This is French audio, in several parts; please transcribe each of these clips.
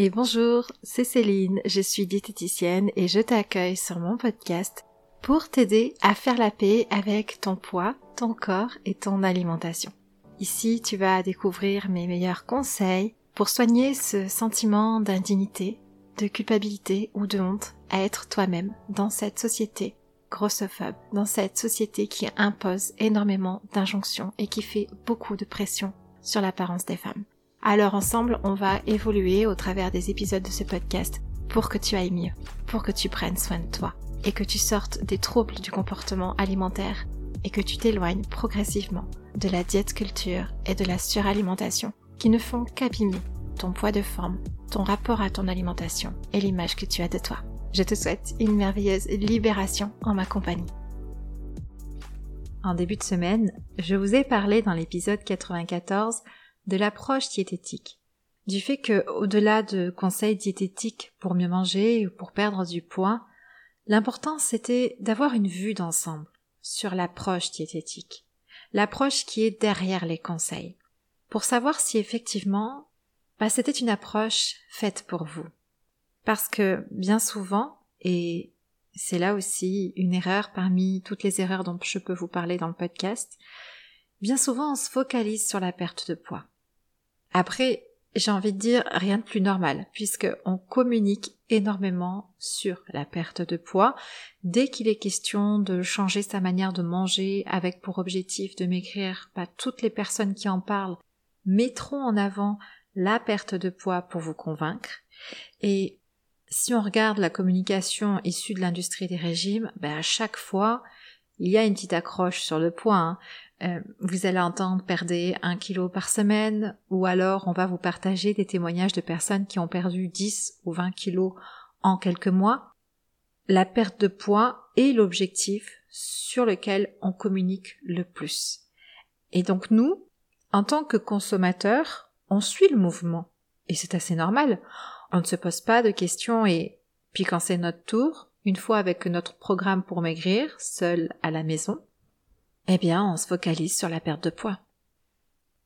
Et bonjour, c'est Céline, je suis diététicienne et je t'accueille sur mon podcast pour t'aider à faire la paix avec ton poids, ton corps et ton alimentation. Ici, tu vas découvrir mes meilleurs conseils pour soigner ce sentiment d'indignité, de culpabilité ou de honte à être toi-même dans cette société grossophobe, dans cette société qui impose énormément d'injonctions et qui fait beaucoup de pression sur l'apparence des femmes. Alors ensemble, on va évoluer au travers des épisodes de ce podcast pour que tu ailles mieux, pour que tu prennes soin de toi et que tu sortes des troubles du comportement alimentaire et que tu t'éloignes progressivement de la diète culture et de la suralimentation qui ne font qu'abîmer ton poids de forme, ton rapport à ton alimentation et l'image que tu as de toi. Je te souhaite une merveilleuse libération en ma compagnie. En début de semaine, je vous ai parlé dans l'épisode 94 de l'approche diététique, du fait que, au-delà de conseils diététiques pour mieux manger ou pour perdre du poids, l'important c'était d'avoir une vue d'ensemble sur l'approche diététique, l'approche qui est derrière les conseils, pour savoir si effectivement bah, c'était une approche faite pour vous. Parce que bien souvent, et c'est là aussi une erreur parmi toutes les erreurs dont je peux vous parler dans le podcast, bien souvent on se focalise sur la perte de poids. Après, j'ai envie de dire rien de plus normal, puisque on communique énormément sur la perte de poids dès qu'il est question de changer sa manière de manger avec pour objectif de maigrir. Pas toutes les personnes qui en parlent mettront en avant la perte de poids pour vous convaincre. Et si on regarde la communication issue de l'industrie des régimes, ben à chaque fois, il y a une petite accroche sur le poids. Hein. Euh, vous allez entendre perdre un kilo par semaine, ou alors on va vous partager des témoignages de personnes qui ont perdu 10 ou 20 kilos en quelques mois. La perte de poids est l'objectif sur lequel on communique le plus. Et donc nous, en tant que consommateurs, on suit le mouvement. Et c'est assez normal. On ne se pose pas de questions et puis quand c'est notre tour, une fois avec notre programme pour maigrir, seul à la maison, eh bien, on se focalise sur la perte de poids.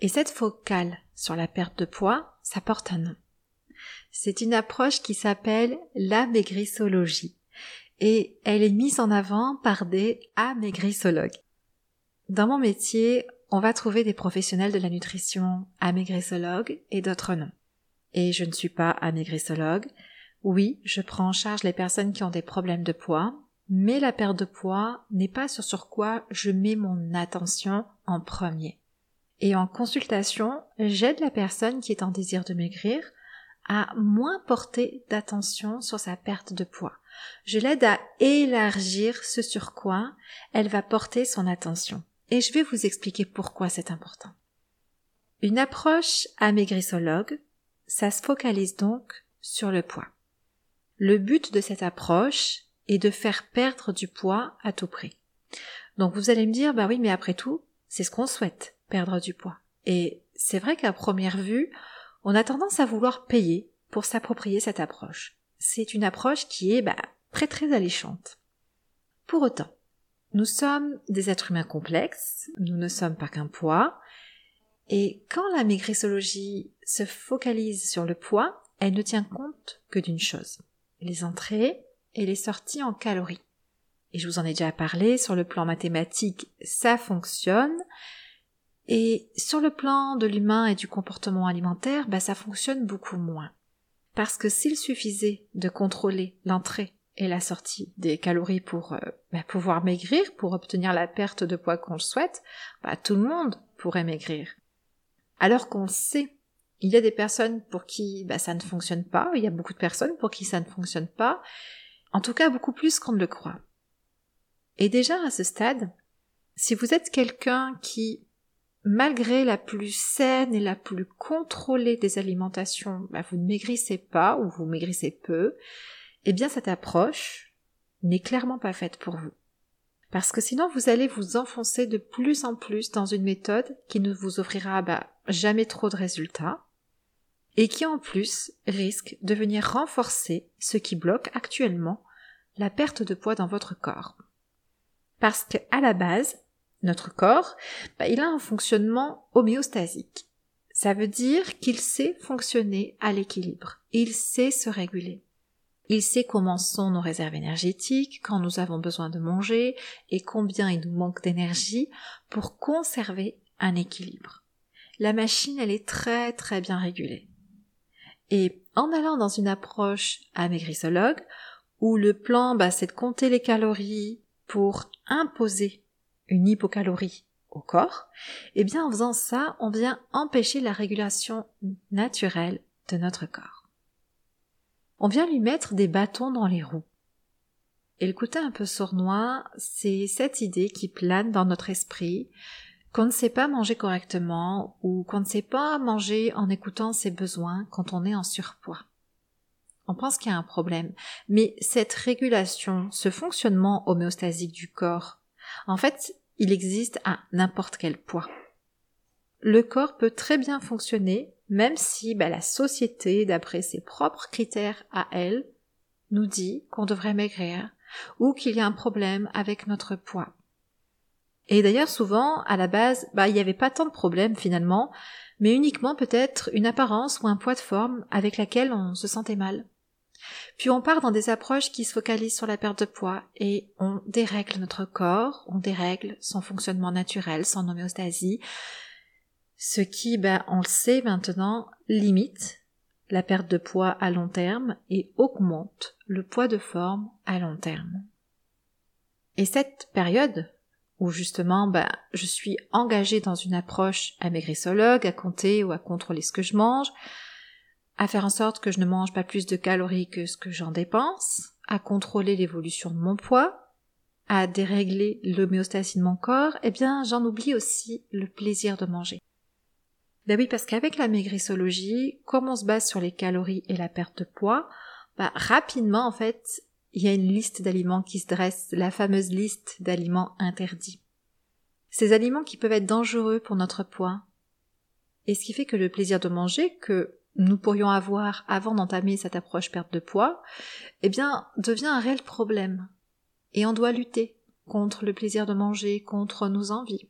Et cette focale sur la perte de poids, ça porte un nom. C'est une approche qui s'appelle l'amaigrissologie et elle est mise en avant par des amaigrissologues. Dans mon métier, on va trouver des professionnels de la nutrition amaigrissologues et d'autres non. Et je ne suis pas amaigrissologue. Oui, je prends en charge les personnes qui ont des problèmes de poids, mais la perte de poids n'est pas ce sur quoi je mets mon attention en premier. Et en consultation, j'aide la personne qui est en désir de maigrir à moins porter d'attention sur sa perte de poids. Je l'aide à élargir ce sur quoi elle va porter son attention. Et je vais vous expliquer pourquoi c'est important. Une approche amaigrissologue, ça se focalise donc sur le poids. Le but de cette approche et de faire perdre du poids à tout prix. Donc vous allez me dire, bah oui, mais après tout, c'est ce qu'on souhaite, perdre du poids. Et c'est vrai qu'à première vue, on a tendance à vouloir payer pour s'approprier cette approche. C'est une approche qui est bah, très très alléchante. Pour autant, nous sommes des êtres humains complexes, nous ne sommes pas qu'un poids, et quand la maigrissologie se focalise sur le poids, elle ne tient compte que d'une chose. Les entrées et les sorties en calories. Et je vous en ai déjà parlé, sur le plan mathématique, ça fonctionne. Et sur le plan de l'humain et du comportement alimentaire, bah, ça fonctionne beaucoup moins. Parce que s'il suffisait de contrôler l'entrée et la sortie des calories pour euh, bah, pouvoir maigrir, pour obtenir la perte de poids qu'on souhaite, bah, tout le monde pourrait maigrir. Alors qu'on sait, il y a des personnes pour qui ça ne fonctionne pas, il y a beaucoup de personnes pour qui ça ne fonctionne pas, en tout cas beaucoup plus qu'on ne le croit. Et déjà à ce stade, si vous êtes quelqu'un qui, malgré la plus saine et la plus contrôlée des alimentations, bah, vous ne maigrissez pas ou vous maigrissez peu, eh bien cette approche n'est clairement pas faite pour vous. Parce que sinon vous allez vous enfoncer de plus en plus dans une méthode qui ne vous offrira bah, jamais trop de résultats, et qui en plus risque de venir renforcer ce qui bloque actuellement la perte de poids dans votre corps. Parce qu'à la base, notre corps, bah, il a un fonctionnement homéostasique. Ça veut dire qu'il sait fonctionner à l'équilibre. Il sait se réguler. Il sait comment sont nos réserves énergétiques, quand nous avons besoin de manger et combien il nous manque d'énergie pour conserver un équilibre. La machine, elle est très très bien régulée. Et en allant dans une approche amaigrissologue, où le plan, bah, c'est de compter les calories pour imposer une hypocalorie au corps, eh bien en faisant ça, on vient empêcher la régulation naturelle de notre corps on vient lui mettre des bâtons dans les roues. Et le côté un peu sournois, c'est cette idée qui plane dans notre esprit qu'on ne sait pas manger correctement ou qu'on ne sait pas manger en écoutant ses besoins quand on est en surpoids. On pense qu'il y a un problème, mais cette régulation, ce fonctionnement homéostasique du corps, en fait, il existe à n'importe quel poids. Le corps peut très bien fonctionner même si bah, la société, d'après ses propres critères à elle, nous dit qu'on devrait maigrir ou qu'il y a un problème avec notre poids. Et d'ailleurs souvent, à la base, bah, il n'y avait pas tant de problèmes finalement, mais uniquement peut-être une apparence ou un poids de forme avec laquelle on se sentait mal. Puis on part dans des approches qui se focalisent sur la perte de poids et on dérègle notre corps, on dérègle son fonctionnement naturel, son homéostasie, ce qui, ben, on le sait maintenant, limite la perte de poids à long terme et augmente le poids de forme à long terme. Et cette période où justement ben, je suis engagée dans une approche amaigrissologue, à compter ou à contrôler ce que je mange, à faire en sorte que je ne mange pas plus de calories que ce que j'en dépense, à contrôler l'évolution de mon poids, à dérégler l'homéostasie de mon corps, eh bien j'en oublie aussi le plaisir de manger. Ben oui, parce qu'avec la maigrissologie, comme on se base sur les calories et la perte de poids, bah, rapidement, en fait, il y a une liste d'aliments qui se dresse, la fameuse liste d'aliments interdits. Ces aliments qui peuvent être dangereux pour notre poids. Et ce qui fait que le plaisir de manger que nous pourrions avoir avant d'entamer cette approche perte de poids, eh bien, devient un réel problème. Et on doit lutter contre le plaisir de manger, contre nos envies.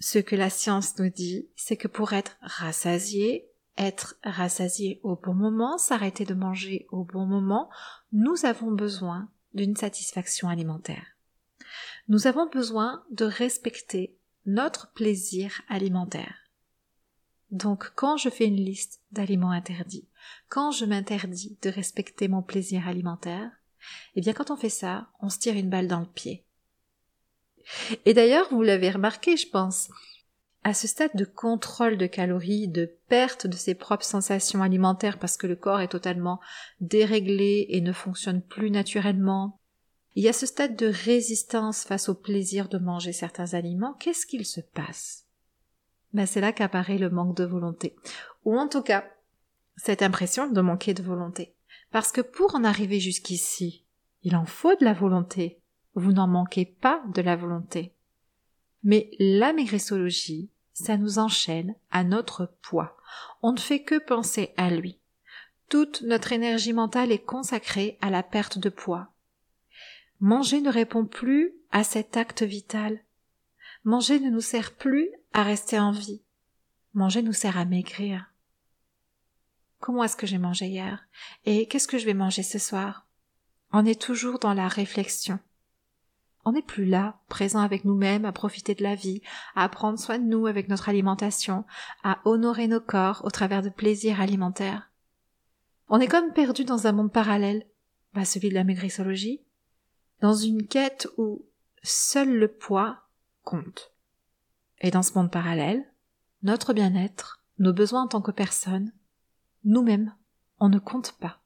Ce que la science nous dit, c'est que pour être rassasié, être rassasié au bon moment, s'arrêter de manger au bon moment, nous avons besoin d'une satisfaction alimentaire. Nous avons besoin de respecter notre plaisir alimentaire. Donc quand je fais une liste d'aliments interdits, quand je m'interdis de respecter mon plaisir alimentaire, eh bien quand on fait ça, on se tire une balle dans le pied. Et d'ailleurs, vous l'avez remarqué, je pense, à ce stade de contrôle de calories, de perte de ses propres sensations alimentaires parce que le corps est totalement déréglé et ne fonctionne plus naturellement, il y a ce stade de résistance face au plaisir de manger certains aliments, qu'est-ce qu'il se passe? Ben C'est là qu'apparaît le manque de volonté, ou en tout cas cette impression de manquer de volonté. Parce que pour en arriver jusqu'ici, il en faut de la volonté, vous n'en manquez pas de la volonté. Mais la maigrissologie, ça nous enchaîne à notre poids. On ne fait que penser à lui. Toute notre énergie mentale est consacrée à la perte de poids. Manger ne répond plus à cet acte vital. Manger ne nous sert plus à rester en vie. Manger nous sert à maigrir. Comment est-ce que j'ai mangé hier? Et qu'est-ce que je vais manger ce soir? On est toujours dans la réflexion on n'est plus là, présent avec nous-mêmes, à profiter de la vie, à prendre soin de nous avec notre alimentation, à honorer nos corps au travers de plaisirs alimentaires. On est comme perdu dans un monde parallèle, bah celui de la maigrissologie, dans une quête où seul le poids compte. Et dans ce monde parallèle, notre bien-être, nos besoins en tant que personne, nous-mêmes, on ne compte pas.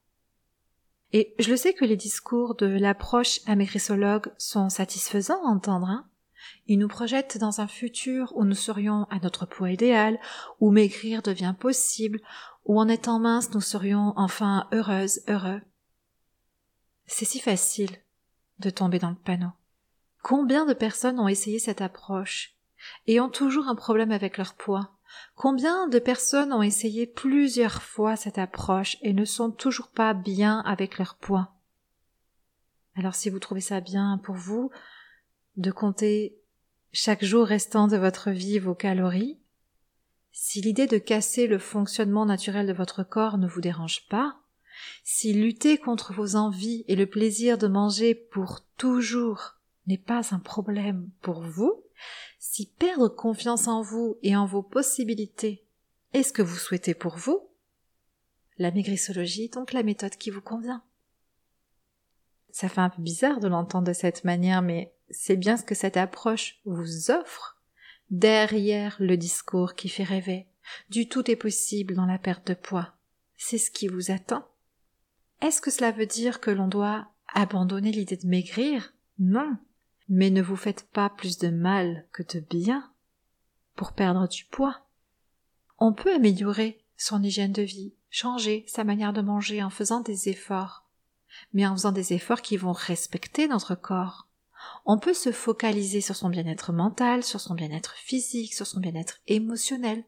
Et je le sais que les discours de l'approche amaigrissologue sont satisfaisants à entendre. Hein Ils nous projettent dans un futur où nous serions à notre poids idéal, où maigrir devient possible, où en étant mince nous serions enfin heureuses, heureux. C'est si facile de tomber dans le panneau. Combien de personnes ont essayé cette approche et ont toujours un problème avec leur poids? Combien de personnes ont essayé plusieurs fois cette approche et ne sont toujours pas bien avec leur poids? Alors si vous trouvez ça bien pour vous, de compter chaque jour restant de votre vie vos calories, si l'idée de casser le fonctionnement naturel de votre corps ne vous dérange pas, si lutter contre vos envies et le plaisir de manger pour toujours n'est pas un problème pour vous, si perdre confiance en vous et en vos possibilités est ce que vous souhaitez pour vous, la maigrissologie est donc la méthode qui vous convient. Ça fait un peu bizarre de l'entendre de cette manière, mais c'est bien ce que cette approche vous offre derrière le discours qui fait rêver. Du tout est possible dans la perte de poids. C'est ce qui vous attend. Est-ce que cela veut dire que l'on doit abandonner l'idée de maigrir? Non. Mais ne vous faites pas plus de mal que de bien pour perdre du poids. On peut améliorer son hygiène de vie, changer sa manière de manger en faisant des efforts, mais en faisant des efforts qui vont respecter notre corps. On peut se focaliser sur son bien-être mental, sur son bien-être physique, sur son bien-être émotionnel.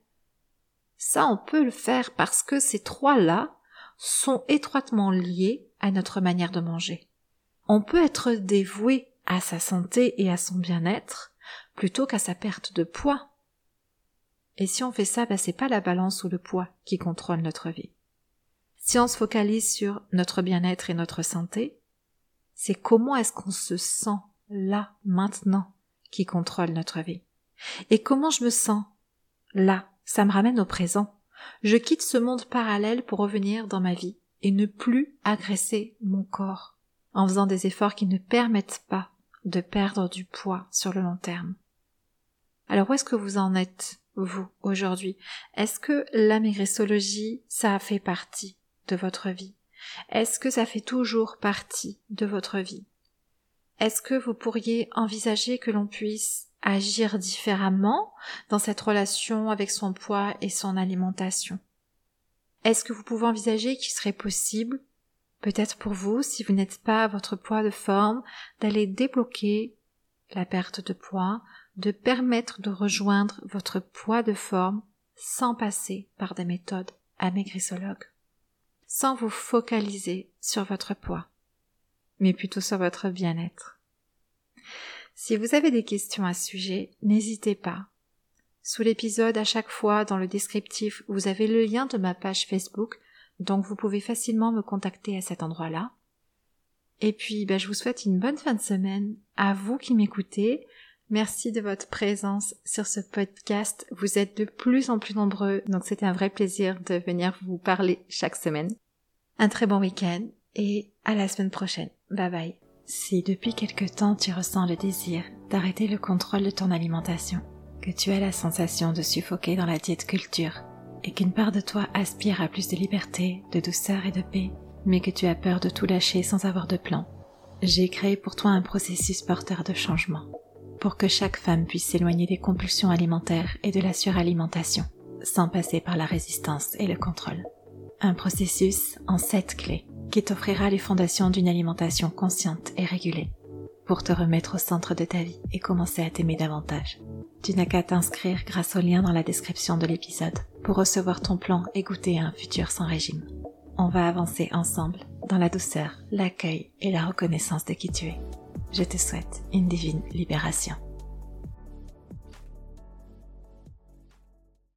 Ça, on peut le faire parce que ces trois-là sont étroitement liés à notre manière de manger. On peut être dévoué à sa santé et à son bien-être plutôt qu'à sa perte de poids. Et si on fait ça, ben c'est pas la balance ou le poids qui contrôle notre vie. Si on se focalise sur notre bien-être et notre santé, c'est comment est-ce qu'on se sent là, maintenant, qui contrôle notre vie. Et comment je me sens là, ça me ramène au présent. Je quitte ce monde parallèle pour revenir dans ma vie et ne plus agresser mon corps en faisant des efforts qui ne permettent pas de perdre du poids sur le long terme. Alors où est-ce que vous en êtes, vous, aujourd'hui? Est-ce que la maigrissologie, ça fait partie de votre vie? Est-ce que ça fait toujours partie de votre vie? Est-ce que vous pourriez envisager que l'on puisse agir différemment dans cette relation avec son poids et son alimentation? Est-ce que vous pouvez envisager qu'il serait possible, peut-être pour vous, si vous n'êtes pas à votre poids de forme, d'aller débloquer la perte de poids, de permettre de rejoindre votre poids de forme sans passer par des méthodes amaigrissologues, sans vous focaliser sur votre poids, mais plutôt sur votre bien-être. Si vous avez des questions à ce sujet, n'hésitez pas. Sous l'épisode, à chaque fois, dans le descriptif, vous avez le lien de ma page Facebook, donc vous pouvez facilement me contacter à cet endroit-là. Et puis, ben, je vous souhaite une bonne fin de semaine à vous qui m'écoutez. Merci de votre présence sur ce podcast. Vous êtes de plus en plus nombreux, donc c'était un vrai plaisir de venir vous parler chaque semaine. Un très bon week-end et à la semaine prochaine. Bye bye. Si depuis quelque temps tu ressens le désir d'arrêter le contrôle de ton alimentation, que tu as la sensation de suffoquer dans la diète culture, et qu'une part de toi aspire à plus de liberté, de douceur et de paix, mais que tu as peur de tout lâcher sans avoir de plan, j'ai créé pour toi un processus porteur de changement, pour que chaque femme puisse s'éloigner des compulsions alimentaires et de la suralimentation, sans passer par la résistance et le contrôle. Un processus en sept clés qui t'offrira les fondations d'une alimentation consciente et régulée pour te remettre au centre de ta vie et commencer à t'aimer davantage. Tu n'as qu'à t'inscrire grâce au lien dans la description de l'épisode pour recevoir ton plan et goûter un futur sans régime. On va avancer ensemble dans la douceur, l'accueil et la reconnaissance de qui tu es. Je te souhaite une divine libération.